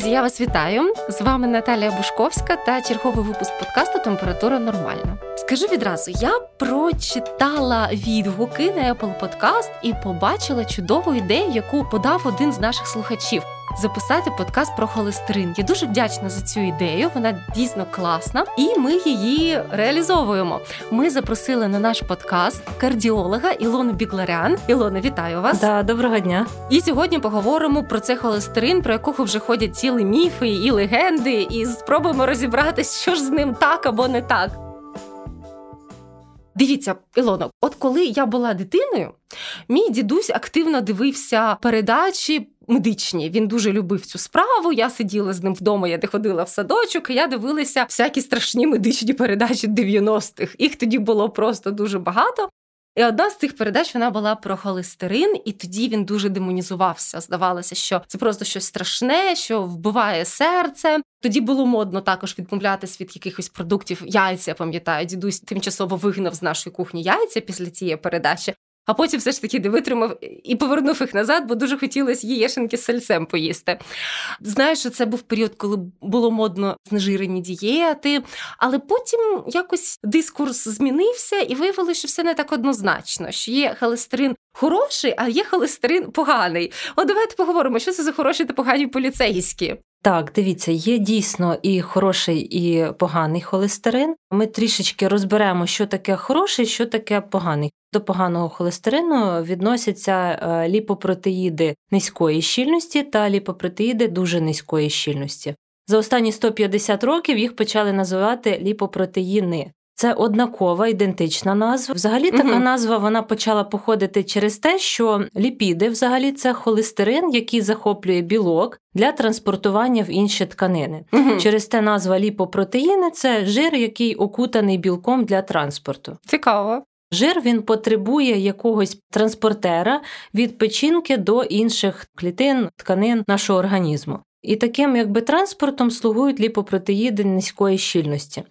Друзі, я вас вітаю. З вами Наталія Бушковська та черговий випуск подкасту Температура нормальна. Скажу відразу, я прочитала відгуки на Apple Podcast і побачила чудову ідею, яку подав один з наших слухачів записати подкаст про холестерин. Я дуже вдячна за цю ідею. Вона дійсно класна, і ми її реалізовуємо. Ми запросили на наш подкаст кардіолога Ілону Бігларян. Ілона, вітаю вас. Да, Доброго дня. І сьогодні поговоримо про цей холестерин, про якого вже ходять цілі міфи і легенди, і спробуємо розібратися, що ж з ним так або не так. Дивіться, Ілоно, от коли я була дитиною, мій дідусь активно дивився передачі медичні. Він дуже любив цю справу. Я сиділа з ним вдома, я де ходила в садочок, і я дивилася всякі страшні медичні передачі 90-х. Їх тоді було просто дуже багато. І одна з цих передач вона була про холестерин, і тоді він дуже демонізувався. Здавалося, що це просто щось страшне, що вбиває серце. Тоді було модно також відмовлятися від якихось продуктів. Яйця пам'ятаю, дідусь тимчасово вигнав з нашої кухні яйця після цієї передачі а потім все ж таки не витримав і повернув їх назад, бо дуже хотілося яєшенки з сальцем поїсти. Знаю, що це був період, коли було модно знежирені дієти, але потім якось дискурс змінився і виявилося, що все не так однозначно, що є холестерин хороший, а є холестерин поганий. От давайте поговоримо, що це за хороші та погані поліцейські. Так, дивіться, є дійсно і хороший, і поганий холестерин. Ми трішечки розберемо, що таке хороший, що таке поганий. До поганого холестерину відносяться е, ліпопротеїди низької щільності та ліпопротеїди дуже низької щільності. За останні 150 років їх почали називати ліпопротеїни. Це однакова ідентична назва. Взагалі, така угу. назва вона почала походити через те, що ліпіди, взагалі, це холестерин, який захоплює білок для транспортування в інші тканини. Угу. Через те назва ліпопротеїни це жир, який окутаний білком для транспорту. Цікаво. Жир він потребує якогось транспортера від печінки до інших клітин, тканин нашого організму. І таким якби транспортом слугують ліпопротеїди низької щільності.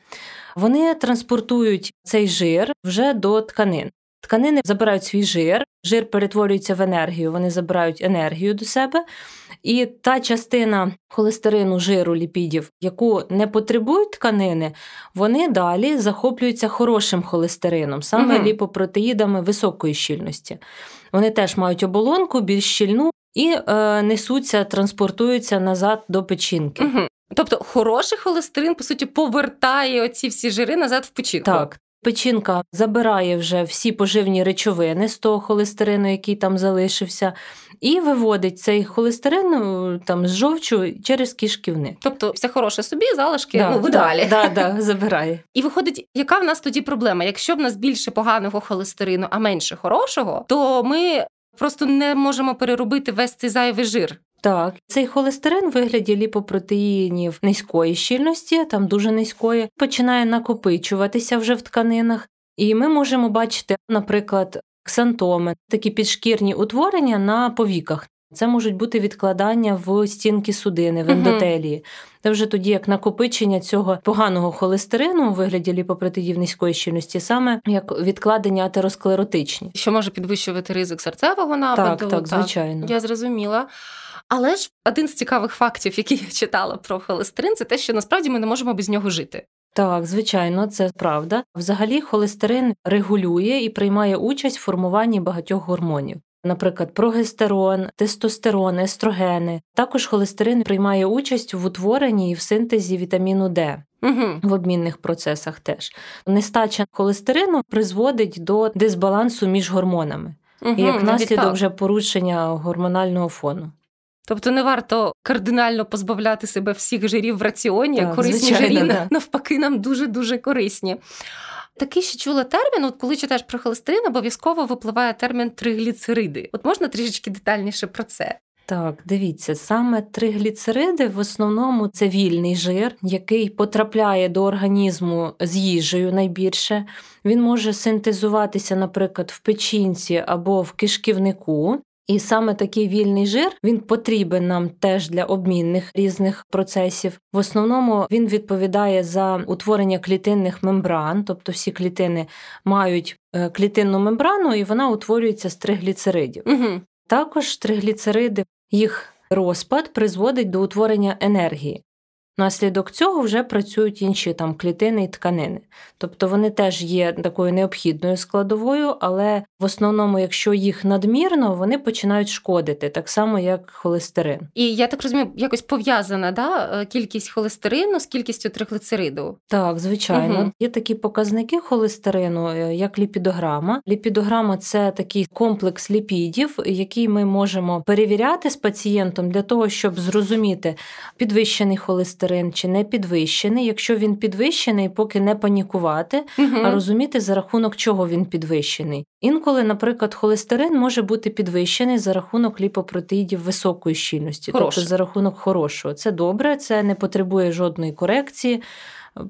Вони транспортують цей жир вже до тканин. Тканини забирають свій жир, жир перетворюється в енергію, вони забирають енергію до себе. І та частина холестерину, жиру, ліпідів, яку не потребують тканини, вони далі захоплюються хорошим холестерином, саме угу. ліпопротеїдами високої щільності. Вони теж мають оболонку більш щільну і е, несуться, транспортуються назад до печінки. Угу. Тобто хороший холестерин, по суті, повертає оці всі жири назад в печінку. Так. Печінка забирає вже всі поживні речовини з того холестерину, який там залишився, і виводить цей холестерин ну, там з жовчу через кишківник. Тобто все хороше собі, залишки да, ну, видалі. Да, да, да, забирає. І виходить, яка в нас тоді проблема? Якщо в нас більше поганого холестерину, а менше хорошого, то ми просто не можемо переробити весь цей зайвий жир. Так, цей холестерин в вигляді ліпопротеїнів низької щільності, там дуже низької, починає накопичуватися вже в тканинах, і ми можемо бачити, наприклад, ксантоми, такі підшкірні утворення на повіках. Це можуть бути відкладання в стінки судини, в ендотелії. Це вже тоді як накопичення цього поганого холестерину у вигляді ліпопротеїдів низької щільності, саме як відкладення атеросклеротичні, що може підвищувати ризик серцевого нападу. Так, так, звичайно. Я зрозуміла. Але ж один з цікавих фактів, які я читала про холестерин, це те, що насправді ми не можемо без нього жити. Так, звичайно, це правда. Взагалі, холестерин регулює і приймає участь в формуванні багатьох гормонів. Наприклад, прогестерон, тестостерон, естрогени. Також холестерин приймає участь в утворенні і в синтезі вітаміну Д. Угу. В обмінних процесах теж нестача холестерину призводить до дисбалансу між гормонами, угу, і як наслідок вже порушення гормонального фону. Тобто не варто кардинально позбавляти себе всіх жирів в раціоні, так, корисні жирі да. навпаки, нам дуже дуже корисні. Такий ще чула термін, от коли читаєш про холестерин, обов'язково випливає термін тригліцериди. От можна трішечки детальніше про це. Так, дивіться, саме тригліцериди в основному це вільний жир, який потрапляє до організму з їжею найбільше. Він може синтезуватися, наприклад, в печінці або в кишківнику. І саме такий вільний жир він потрібен нам теж для обмінних різних процесів. В основному він відповідає за утворення клітинних мембран, тобто всі клітини мають е, клітинну мембрану, і вона утворюється з тригліцеридів. Угу. Також тригліцериди їх розпад призводить до утворення енергії. Наслідок цього вже працюють інші там клітини і тканини. Тобто вони теж є такою необхідною складовою, але в основному, якщо їх надмірно, вони починають шкодити, так само як холестерин. І я так розумію, якось пов'язана да, е, кількість холестерину з кількістю триглицериду. Так, звичайно, угу. є такі показники холестерину, е, як ліпідограма. Ліпідограма це такий комплекс ліпідів, який ми можемо перевіряти з пацієнтом для того, щоб зрозуміти підвищений холестерин холестерин чи не підвищений. Якщо він підвищений, поки не панікувати, угу. а розуміти, за рахунок чого він підвищений. Інколи, наприклад, холестерин може бути підвищений за рахунок ліпопротеїдів високої щільності, Хорош. тобто за рахунок хорошого. Це добре, це не потребує жодної корекції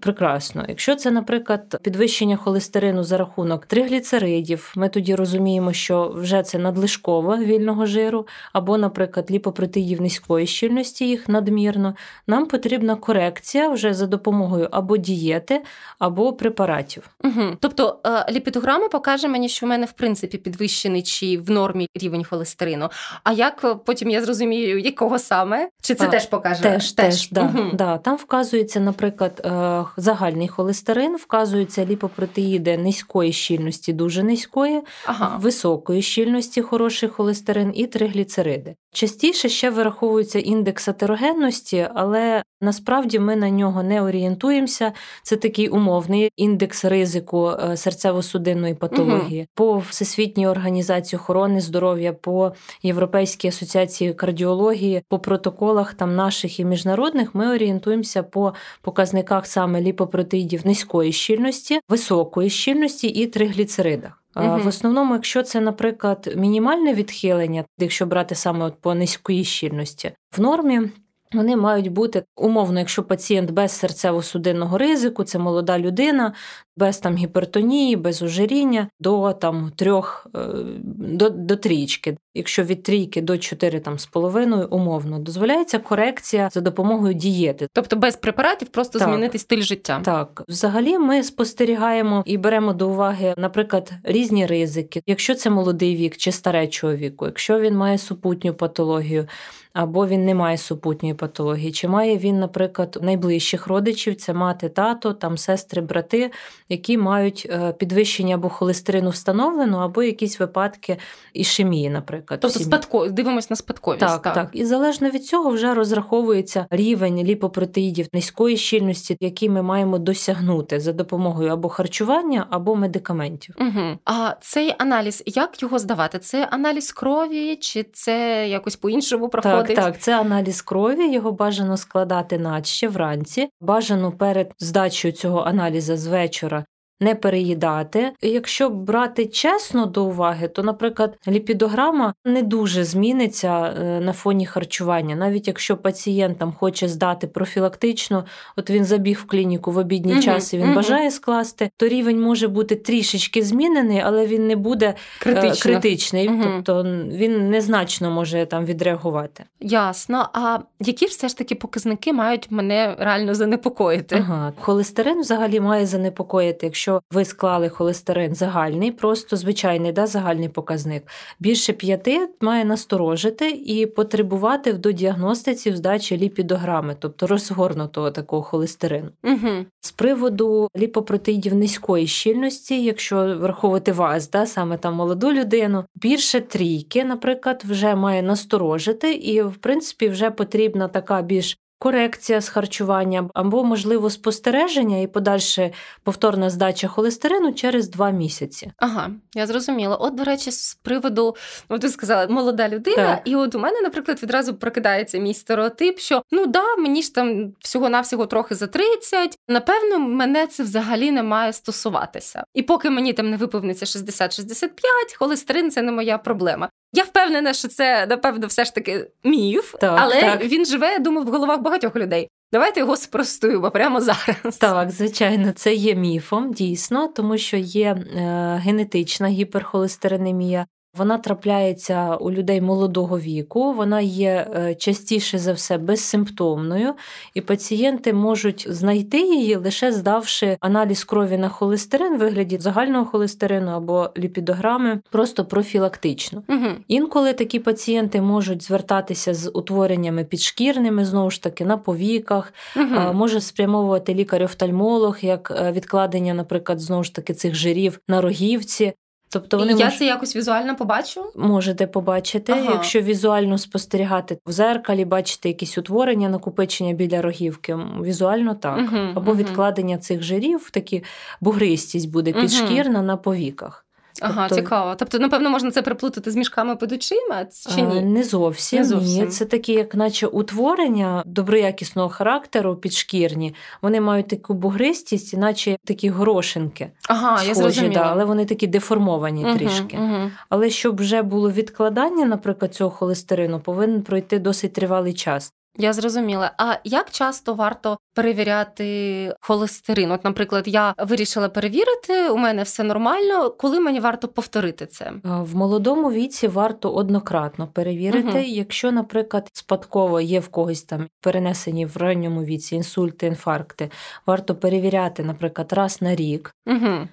прекрасно. Якщо це, наприклад, підвищення холестерину за рахунок тригліцеридів, ми тоді розуміємо, що вже це надлишкова вільного жиру, або, наприклад, ліпопротеїдів низької щільності їх надмірно, нам потрібна корекція вже за допомогою або дієти, або препаратів. Угу. Тобто е, ліпідограма покаже мені, що в мене в принципі підвищений чи в нормі рівень холестерину. А як потім я зрозумію, якого саме? Чи це а, теж покаже? Теж, теж, теж да, угу. да. Там вказується, наприклад, е, загальний холестерин, вказуються ліпопротеїди низької щільності, дуже низької, ага. високої щільності, хороший холестерин і тригліцериди. Частіше ще вираховується індекс атерогенності, але насправді ми на нього не орієнтуємося. Це такий умовний індекс ризику е, серцево-судинної патології. Угу. По Всесвітній організації охорони здоров'я, по Європейській асоціації кардіології, по протоколах там наших і міжнародних ми орієнтуємося по показниках саме ліпопротеїдів низької щільності, високої щільності і тригліцеридах. Угу. В основному, якщо це, наприклад, мінімальне відхилення, якщо брати саме от по низької щільності, в нормі вони мають бути умовно, якщо пацієнт без серцево-судинного ризику, це молода людина, без там гіпертонії, без ожиріння, до там трьох е, до, до трійки. Якщо від трійки до чотири там з половиною умовно дозволяється корекція за допомогою дієти, тобто без препаратів, просто так, змінити стиль життя. Так, взагалі, ми спостерігаємо і беремо до уваги, наприклад, різні ризики, якщо це молодий вік чи старечого віку, якщо він має супутню патологію або він не має супутньої патології, чи має він, наприклад, найближчих родичів, це мати, тато, там сестри, брати, які мають е, підвищення або холестерину встановлено, або якісь випадки ішемії, наприклад. Тобто спадко дивимось на спадковість. Так, так, так. І залежно від цього вже розраховується рівень ліпопротеїдів низької щільності, який ми маємо досягнути за допомогою або харчування, або медикаментів. Угу. А цей аналіз, як його здавати? Це аналіз крові, чи це якось по-іншому проходить? Так, так, це аналіз крові. Його бажано складати наче вранці. Бажано перед здачею цього аналізу з вечора не переїдати. Якщо брати чесно до уваги, то, наприклад, ліпідограма не дуже зміниться е, на фоні харчування. Навіть якщо пацієнт там хоче здати профілактично, от він забіг в клініку в обідній угу, час і він угу. бажає скласти, то рівень може бути трішечки змінений, але він не буде е, Критично. критичний, угу. тобто він незначно може там відреагувати. Ясно. А які все ж таки показники мають мене реально занепокоїти? Ага, холестерин взагалі має занепокоїти, якщо якщо ви склали холестерин загальний, просто звичайний да, загальний показник, більше п'яти має насторожити і потребувати в додіагностиці в здачі ліпідограми, тобто розгорнутого такого холестерину. Угу. З приводу ліпопротеїдів низької щільності, якщо враховувати вас, да, саме там молоду людину, більше трійки, наприклад, вже має насторожити, і в принципі вже потрібна така більш корекція з харчуванням або, можливо, спостереження і подальше повторна здача холестерину через два місяці. Ага, я зрозуміла. От, до речі, з приводу, от ви сказали, молода людина, так. і от у мене, наприклад, відразу прокидається мій стереотип, що ну да, мені ж там всього-навсього трохи за 30, Напевно, мене це взагалі не має стосуватися. І поки мені там не виповниться 60-65, холестерин це не моя проблема. Я впевнена, що це напевно все ж таки міф, так, але так. він живе, я думаю, в головах багатьох людей. Давайте його спростуємо прямо зараз. Так, звичайно, це є міфом, дійсно, тому що є е, генетична гіперхолестеринемія, Вона трапляється у людей молодого віку, вона є е, частіше за все безсимптомною, і пацієнти можуть знайти її, лише здавши аналіз крові на холестерин в вигляді загального холестерину або ліпідограми, просто профілактично. Угу. Інколи такі пацієнти можуть звертатися з утвореннями підшкірними, знову ж таки, на повіках, Угу. може спрямовувати лікар-офтальмолог як е, відкладення, наприклад, знову ж таки цих жирів на рогівці. Тобто вони Я мож... це якось візуально побачу. можете побачити, Ага. якщо візуально спостерігати в зеркалі, бачите якісь утворення, накопичення біля рогівки. Візуально так. Угу, Або угу. відкладення цих жирів, такі бугристість буде підшкірна підшкірна на повіках. Ага, Тобто- цікаво. Тобто, напевно, можна це приплутати з мішками під очима чи ні? Не зовсім, Не зовсім. ні. Це такі, як наче утворення доброякісного характеру підшкірні. Вони мають таку бугристість, наче такі горошинки. Ага, я зрозуміла. да, але вони такі деформовані Мгм, трішки. мгм. Але щоб вже було відкладання, наприклад, цього холестерину, повинен пройти досить тривалий час. Я зрозуміла. А як часто варто перевіряти холестерин? От, наприклад, я вирішила перевірити, у мене все нормально. Коли мені варто повторити це? В молодому віці варто однократно перевірити, Мгм. якщо, наприклад, спадково є в когось там перенесені в ранньому віці інсульти, інфаркти, варто перевіряти, наприклад, раз на рік. Угу.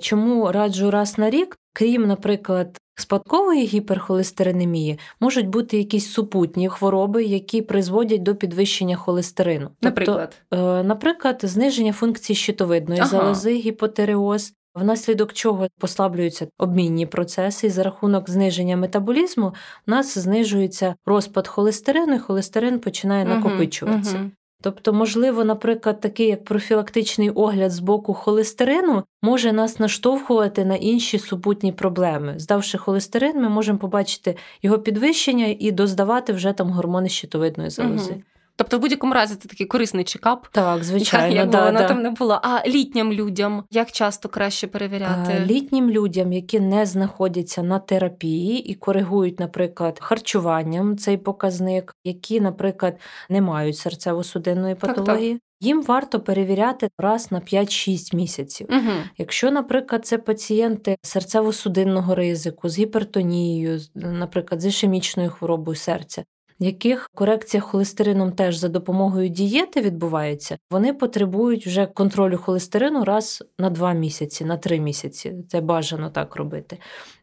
Чому раджу раз на рік? Крім, наприклад, спадкової гіперхолестеринемії, можуть бути якісь супутні хвороби, які призводять до підвищення холестерину. Наприклад. Тобто, е, наприклад, зниження функції щитовидної Ага. залози, гіпотереоз. Внаслідок чого послаблюються обмінні процеси, і за рахунок зниження метаболізму у нас знижується розпад холестерину, і холестерин починає накопичуватися. мгм. Тобто, можливо, наприклад, такий як профілактичний огляд з боку холестерину може нас наштовхувати на інші супутні проблеми. Здавши холестерин, ми можемо побачити його підвищення і доздавати вже там гормони щитовидної залози. Мгм. Тобто, в будь-якому разі це такий корисний чекап. Так, звичайно, як да, воно да. там не було. А літнім людям як часто краще перевіряти? Літнім людям, які не знаходяться на терапії і коригують, наприклад, харчуванням цей показник, які, наприклад, не мають серцево-судинної Так, патології, їм варто перевіряти раз на 5-6 місяців. Угу. Якщо, наприклад, це пацієнти серцево-судинного ризику з гіпертонією, наприклад, з ішемічною хворобою серця, яких корекція холестерином теж за допомогою дієти відбувається, вони потребують вже контролю холестерину раз на 2 місяці, на 3 місяці. Це бажано так робити.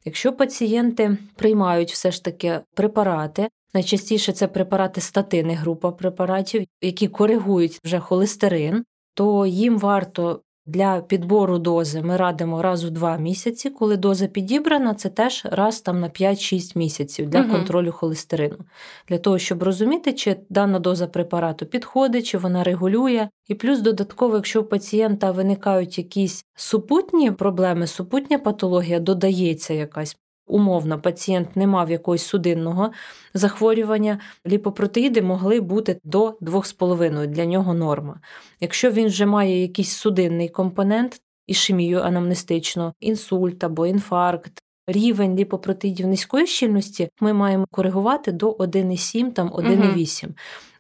Якщо пацієнти приймають все ж таки препарати, найчастіше це препарати статини, група препаратів, які коригують вже холестерин, то їм варто для підбору дози ми радимо раз у два місяці. Коли доза підібрана, це теж раз там на 5-6 місяців для угу. контролю холестерину. Для того, щоб розуміти, чи дана доза препарату підходить, чи вона регулює. І плюс додатково, якщо у пацієнта виникають якісь супутні проблеми, супутня патологія, додається якась. Умовно, пацієнт не мав якогось судинного захворювання, ліпопротеїди могли бути до 2,5 для нього норма. Якщо він вже має якийсь судинний компонент, ішемію анамнестичну, інсульт або інфаркт, рівень ліпопротеїдів низької щільності ми маємо коригувати до 1,7, там 1,8.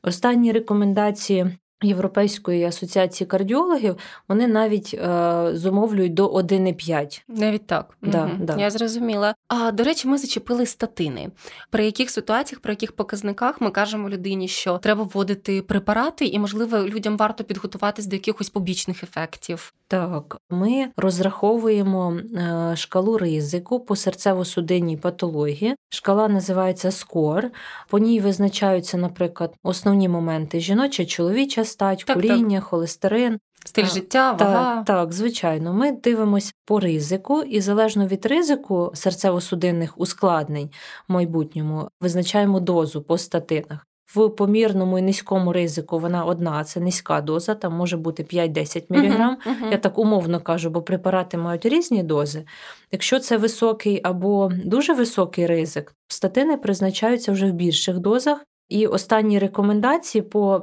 Останні рекомендації Європейської асоціації кардіологів вони навіть е, зумовлюють до 1,5. Навіть так. Да, Мгм. да. Я зрозуміла. А до речі, ми зачепили статини. При яких ситуаціях, при яких показниках ми кажемо людині, що треба вводити препарати, і можливо людям варто підготуватись до якихось побічних ефектів. Так, ми розраховуємо е, шкалу ризику по серцево-судинній патології. Шкала називається СКОР. По ній визначаються, наприклад, основні моменти: жіноча, чоловіча стать, Так, куріння, холестерин. Стиль А, життя, вага. Так, так, звичайно, ми дивимося по ризику, і залежно від ризику серцево-судинних ускладнень в майбутньому визначаємо дозу по статинах. В помірному і низькому ризику вона одна, це низька доза, там може бути 5-10 мг. Мгм. Я так умовно кажу, бо препарати мають різні дози. Якщо це високий або дуже високий ризик, статини призначаються вже в більших дозах. І останні рекомендації по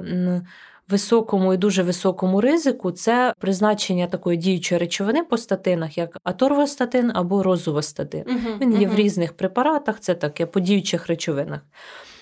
високому і дуже високому ризику це призначення такої діючої речовини по статинах, як аторвостатин або розовостатин. Мгм, Він є в різних препаратах, це таке по діючих речовинах.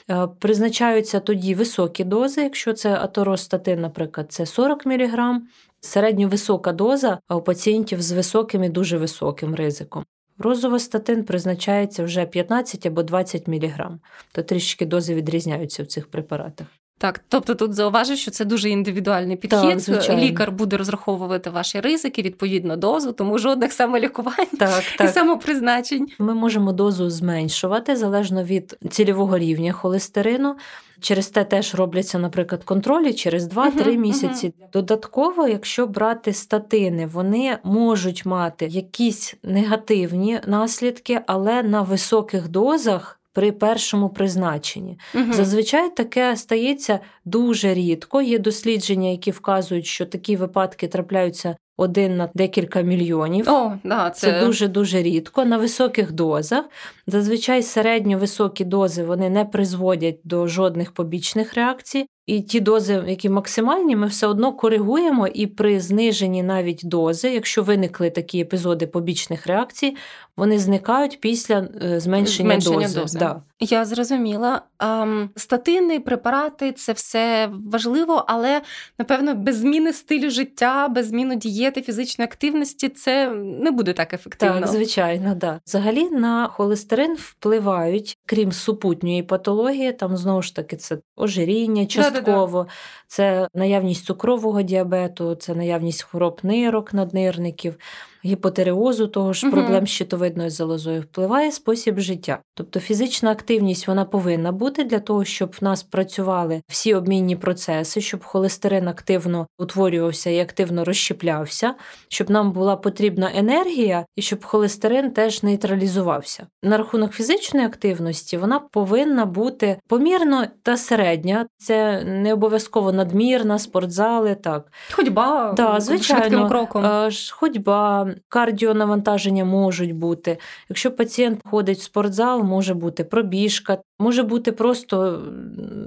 Е, Призначаються тоді високі дози, якщо це аторостатин, наприклад, це 40 мг, середньовисока доза у пацієнтів з високим і дуже високим ризиком. Розовостатин призначається вже 15 або 20 мг, то трішки дози відрізняються в цих препаратах. Так, тобто тут зауважу, що це дуже індивідуальний підхід. Так, Лікар буде розраховувати ваші ризики, відповідно дозу, тому жодних самолікувань так, так. і самопризначень. Ми можемо дозу зменшувати залежно від цільового рівня холестерину. Через те теж робляться, наприклад, контролі через 2-3 місяці. Додатково, якщо брати статини, вони можуть мати якісь негативні наслідки, але на високих дозах при першому призначенні. Угу. Зазвичай таке стається дуже рідко. Є дослідження, які вказують, що такі випадки трапляються. Один на декілька мільйонів. О, да, Це це дуже дуже рідко. На високих дозах. Зазвичай середньо високі дози вони не призводять до жодних побічних реакцій. І ті дози, які максимальні, ми все одно коригуємо, і при зниженні навіть дози, якщо виникли такі епізоди побічних реакцій, вони зникають після е, зменшення, зменшення дози. дози. Да. Я зрозуміла. Um, статини, препарати це все важливо, але напевно без зміни стилю життя, без зміни дієти, фізичної активності це не буде так ефективно. Так, звичайно, да. Взагалі на холестерин впливають, крім супутньої патології, там знову ж таки це ожиріння, частково, Да-да-да. це наявність цукрового діабету, це наявність хвороб нирок, наднирників гіпотереозу, того ж проблем з щитовидною залозою, впливає спосіб життя. Тобто фізична активність вона повинна бути для того, щоб в нас працювали всі обмінні процеси, щоб холестерин активно утворювався і активно розщеплявся, щоб нам була потрібна енергія і щоб холестерин теж нейтралізувався. На рахунок фізичної активності вона повинна бути помірно та середня. Це не обов'язково надмірна, спортзали. так. Ходьба да, звичайно, кроком. Е, ходьба, кардіонавантаження можуть бути. Якщо пацієнт ходить в спортзал, може бути пробіжка, може бути просто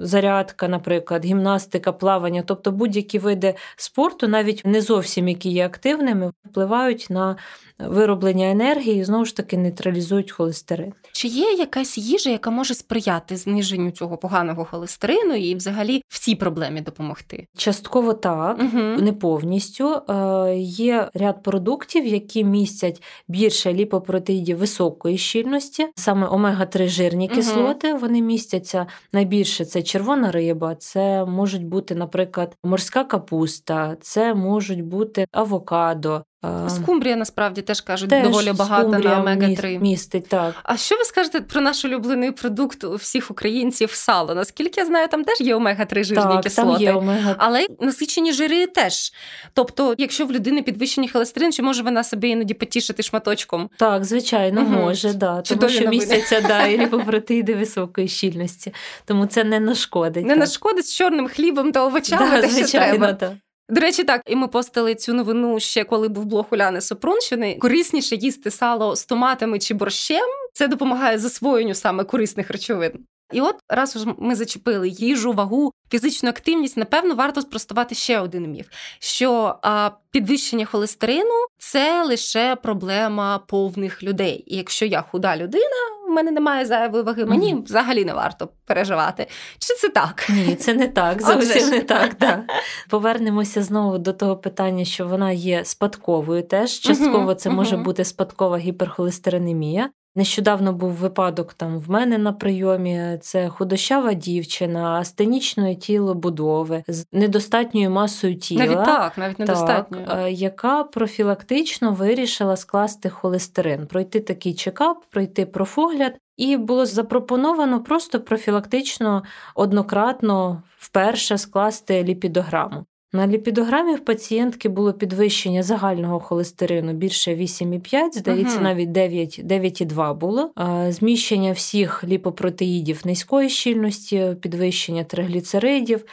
зарядка, наприклад, гімнастика, плавання, тобто будь-які види спорту, навіть не зовсім які є активними, впливають на вироблення енергії і знову ж таки нейтралізують холестерин. Чи є якась їжа, яка може сприяти зниженню цього поганого холестерину і взагалі всі проблемі допомогти? Частково так, угу. не повністю. Е, Є ряд продуктів, які містять більше ліпопротеїдів високої щільності, саме омега-3 жирні кислоти. Угу. Вони містяться найбільше це червона риба, це можуть бути, наприклад, морська капуста, це можуть бути авокадо, Скумбрія насправді теж кажуть теж доволі багато на омега 3 містить. так. А що ви скажете про наш улюблений продукт у всіх українців сало? Наскільки я знаю, там теж є омега 3 жирні так, кислоти, там є омега. але насичені жири теж. Тобто, якщо в людини підвищений холестерин, чи може вона себе іноді потішити шматочком? Так, звичайно, угу. може, да. тому що містяться да, і ліпопротеїди високої щільності. Тому це не нашкодить. Не так. нашкодить з чорним хлібом та овочами. Да, те, звичайно, що треба. Так. До речі, так, і ми постили цю новину ще коли був блог Уляни Супрунщини. Корисніше їсти сало з томатами чи борщем. Це допомагає засвоєнню саме корисних речовин. І от раз уж ми зачепили їжу, вагу, фізичну активність, напевно, варто спростувати ще один міф: що а, підвищення холестерину це лише проблема повних людей. І якщо я худа людина, в мене немає зайвої ваги, мені mm-hmm. взагалі не варто переживати. Чи це так? Ні, це не так. Зовсім не так. Да. Повернемося знову до того питання, що вона є спадковою. Теж частково це може бути спадкова гіперхолестеринемія. Нещодавно був випадок там в мене на прийомі. Це худощава дівчина, астенічної тілобудови з недостатньою масою тіла, навіть так, навіть недостатньо. Так, е, яка профілактично вирішила скласти холестерин, пройти такий чекап, пройти профогляд. І було запропоновано просто профілактично однократно вперше скласти ліпідограму. На ліпідограмі в пацієнтки було підвищення загального холестерину більше 8,5, здається, угу. навіть 9, 9,2 було. Зміщення всіх ліпопротеїдів низької щільності, підвищення тригліцеридів.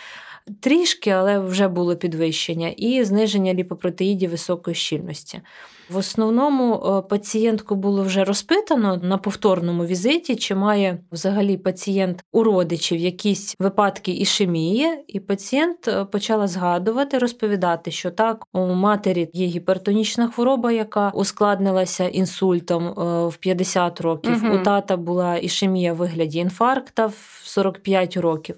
Трішки, але вже було підвищення, і зниження ліпопротеїдів високої щільності. В основному е, пацієнтку було вже розпитано на повторному візиті, чи має взагалі пацієнт у родичів якісь випадки ішемії, і пацієнт е, почала згадувати, розповідати, що так, у матері є гіпертонічна хвороба, яка ускладнилася інсультом е, в 50 років. Угу. У тата була ішемія в вигляді інфаркта в 45 років.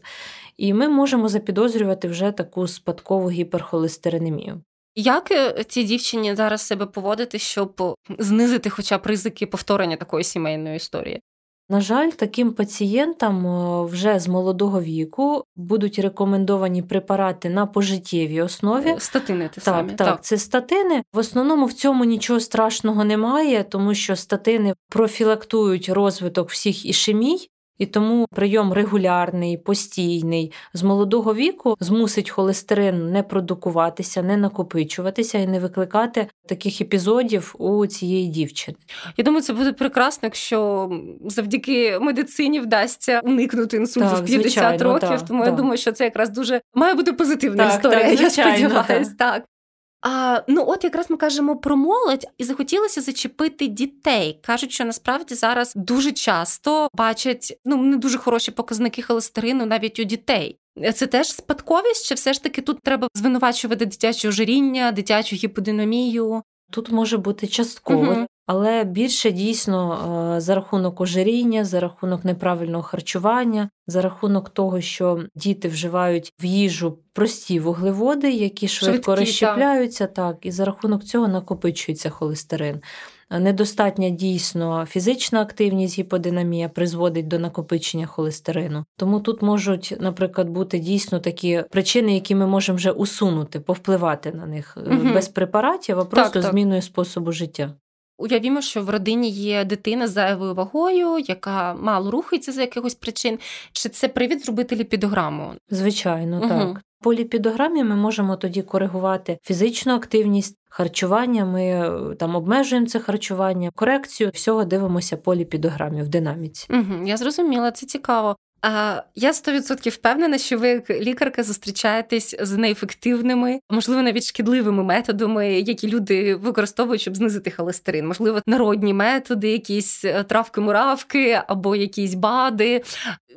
І ми можемо запідозрювати вже таку спадкову гіперхолестеринемію. Як е, цій дівчині зараз себе поводити, щоб знизити хоча б ризики повторення такої сімейної історії? На жаль, таким пацієнтам е, вже з молодого віку будуть рекомендовані препарати на пожиттєвій основі. Е, статини те самі. Так, так, це статини. В основному в цьому нічого страшного немає, тому що статини профілактують розвиток всіх ішемій, і тому прийом регулярний, постійний з молодого віку змусить холестерин не продукуватися, не накопичуватися і не викликати таких епізодів у цієї дівчини. Я думаю, це буде прекрасно, якщо завдяки медицині вдасться уникнути інсульту так, в 50 звичайно, років. так, тому так. я думаю, що це якраз дуже має бути позитивна так, історія. Так, я сподіваюся, так. А, Ну, от якраз ми кажемо про молодь, і захотілося зачепити дітей. Кажуть, що насправді зараз дуже часто бачать ну не дуже хороші показники холестерину навіть у дітей. Це теж спадковість, чи все ж таки тут треба звинувачувати дитяче ожиріння, дитячу гіподинамію? Тут може бути частково, угу. Але більше дійсно за рахунок ожиріння, за рахунок неправильного харчування, за рахунок того, що діти вживають в їжу прості вуглеводи, які швидко Швидкі, розщепляються, так. так, і за рахунок цього накопичується холестерин. Недостатня дійсно фізична активність гіподинамія призводить до накопичення холестерину. Тому тут можуть, наприклад, бути дійсно такі причини, які ми можемо вже усунути, повпливати на них угу. без препаратів, а просто так, так. зміною способу життя. Уявімо, що в родині є дитина з зайвою вагою, яка мало рухається за якихось причин. Чи це привід зробити ліпідограму? Звичайно, угу. так. По ліпідограмі ми можемо тоді коригувати фізичну активність, харчування. Ми е, там обмежуємо це харчування, корекцію всього дивимося по ліпідограмі в динаміці. Угу, Я зрозуміла, це цікаво. Я 100% впевнена, що ви як лікарка зустрічаєтесь з неефективними, можливо, навіть шкідливими методами, які люди використовують, щоб знизити холестерин. Можливо, народні методи, якісь е, травки-муравки або якісь бади.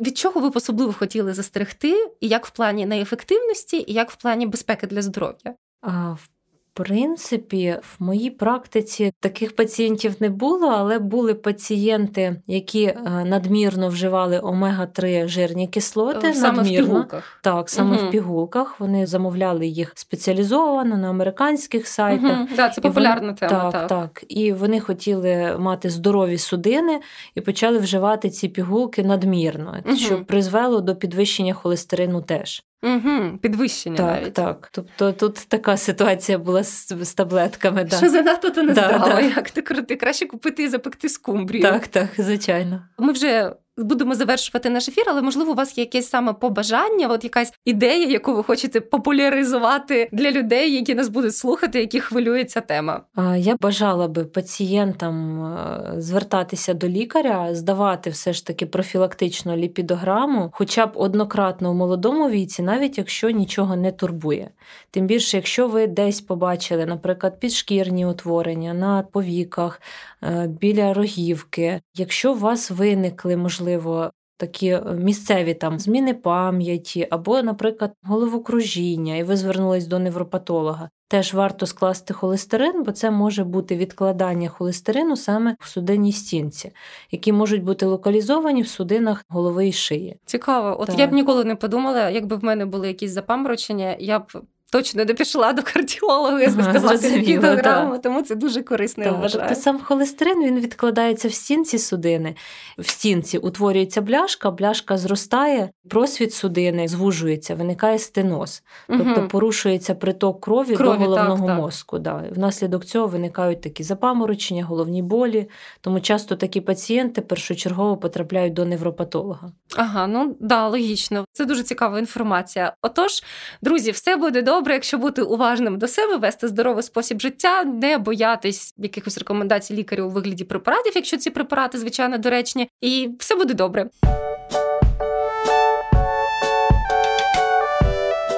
Від чого ви б особливо хотіли застерегти, і як в плані неефективності, і як в плані безпеки для здоров'я? В принципі, в моїй практиці таких пацієнтів не було, але були пацієнти, які е, надмірно вживали омега-3 жирні кислоти. Саме надмірно. в пігулках. Так, саме угу. в пігулках. Вони замовляли їх спеціалізовано на американських сайтах. Угу. Так, Це популярна вони, тема. Так, так, так. І вони хотіли мати здорові судини і почали вживати ці пігулки надмірно, угу. що призвело до підвищення холестерину теж. Угу, Підвищення. Так, навіть. так. Тобто тут така ситуація була з, з таблетками. Да. Що занадто то не да, здало, да. як ти крути, краще купити і запекти скумбрію. Так, так, звичайно. Ми вже будемо завершувати наш ефір, але можливо у вас є якесь саме побажання, от якась ідея, яку ви хочете популяризувати для людей, які нас будуть слухати, які хвилюється тема. Я бажала би пацієнтам е, звертатися до лікаря, здавати все ж таки профілактичну ліпідограму, хоча б однократно у молодому віці, навіть якщо нічого не турбує. Тим більше, якщо ви десь побачили, наприклад, підшкірні утворення на повіках, е, біля рогівки, якщо у вас виникли можливо можливо, такі е, місцеві там зміни пам'яті, або, наприклад, головокружіння, і ви звернулись до невропатолога. Теж варто скласти холестерин, бо це може бути відкладання холестерину саме в судинній стінці, які можуть бути локалізовані в судинах голови і шиї. Цікаво, от так. я б ніколи не подумала, якби в мене були якісь запаморочення, я б точно не пішла до кардіолога і здавати кілограму, тому це дуже корисно. я вважаю. Тобто сам холестерин він відкладається в стінці судини. В стінці утворюється бляшка, бляшка зростає, просвіт судини звужується, виникає стеноз. Тобто угу. порушується приток крові, крові до головного так, мозку. Да. Внаслідок цього виникають такі запаморочення, головні болі. Тому часто такі пацієнти першочергово потрапляють до невропатолога. Ага, ну да, логічно. Це дуже цікава інформація. Отож, друзі, все буде добре добре, якщо бути уважним до себе, вести здоровий спосіб життя, не боятись якихось рекомендацій лікаря у вигляді препаратів, якщо ці препарати, звичайно, доречні, і все буде добре.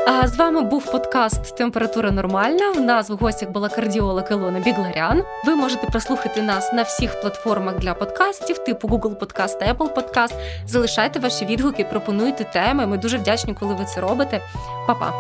А з вами був подкаст Температура нормальна. В нас в гостях була кардіолог Ілона Бігларян. Ви можете прослухати нас на всіх платформах для подкастів, типу Google Podcast та Apple Podcast. Залишайте ваші відгуки, пропонуйте теми. Ми дуже вдячні, коли ви це робите. Па-па!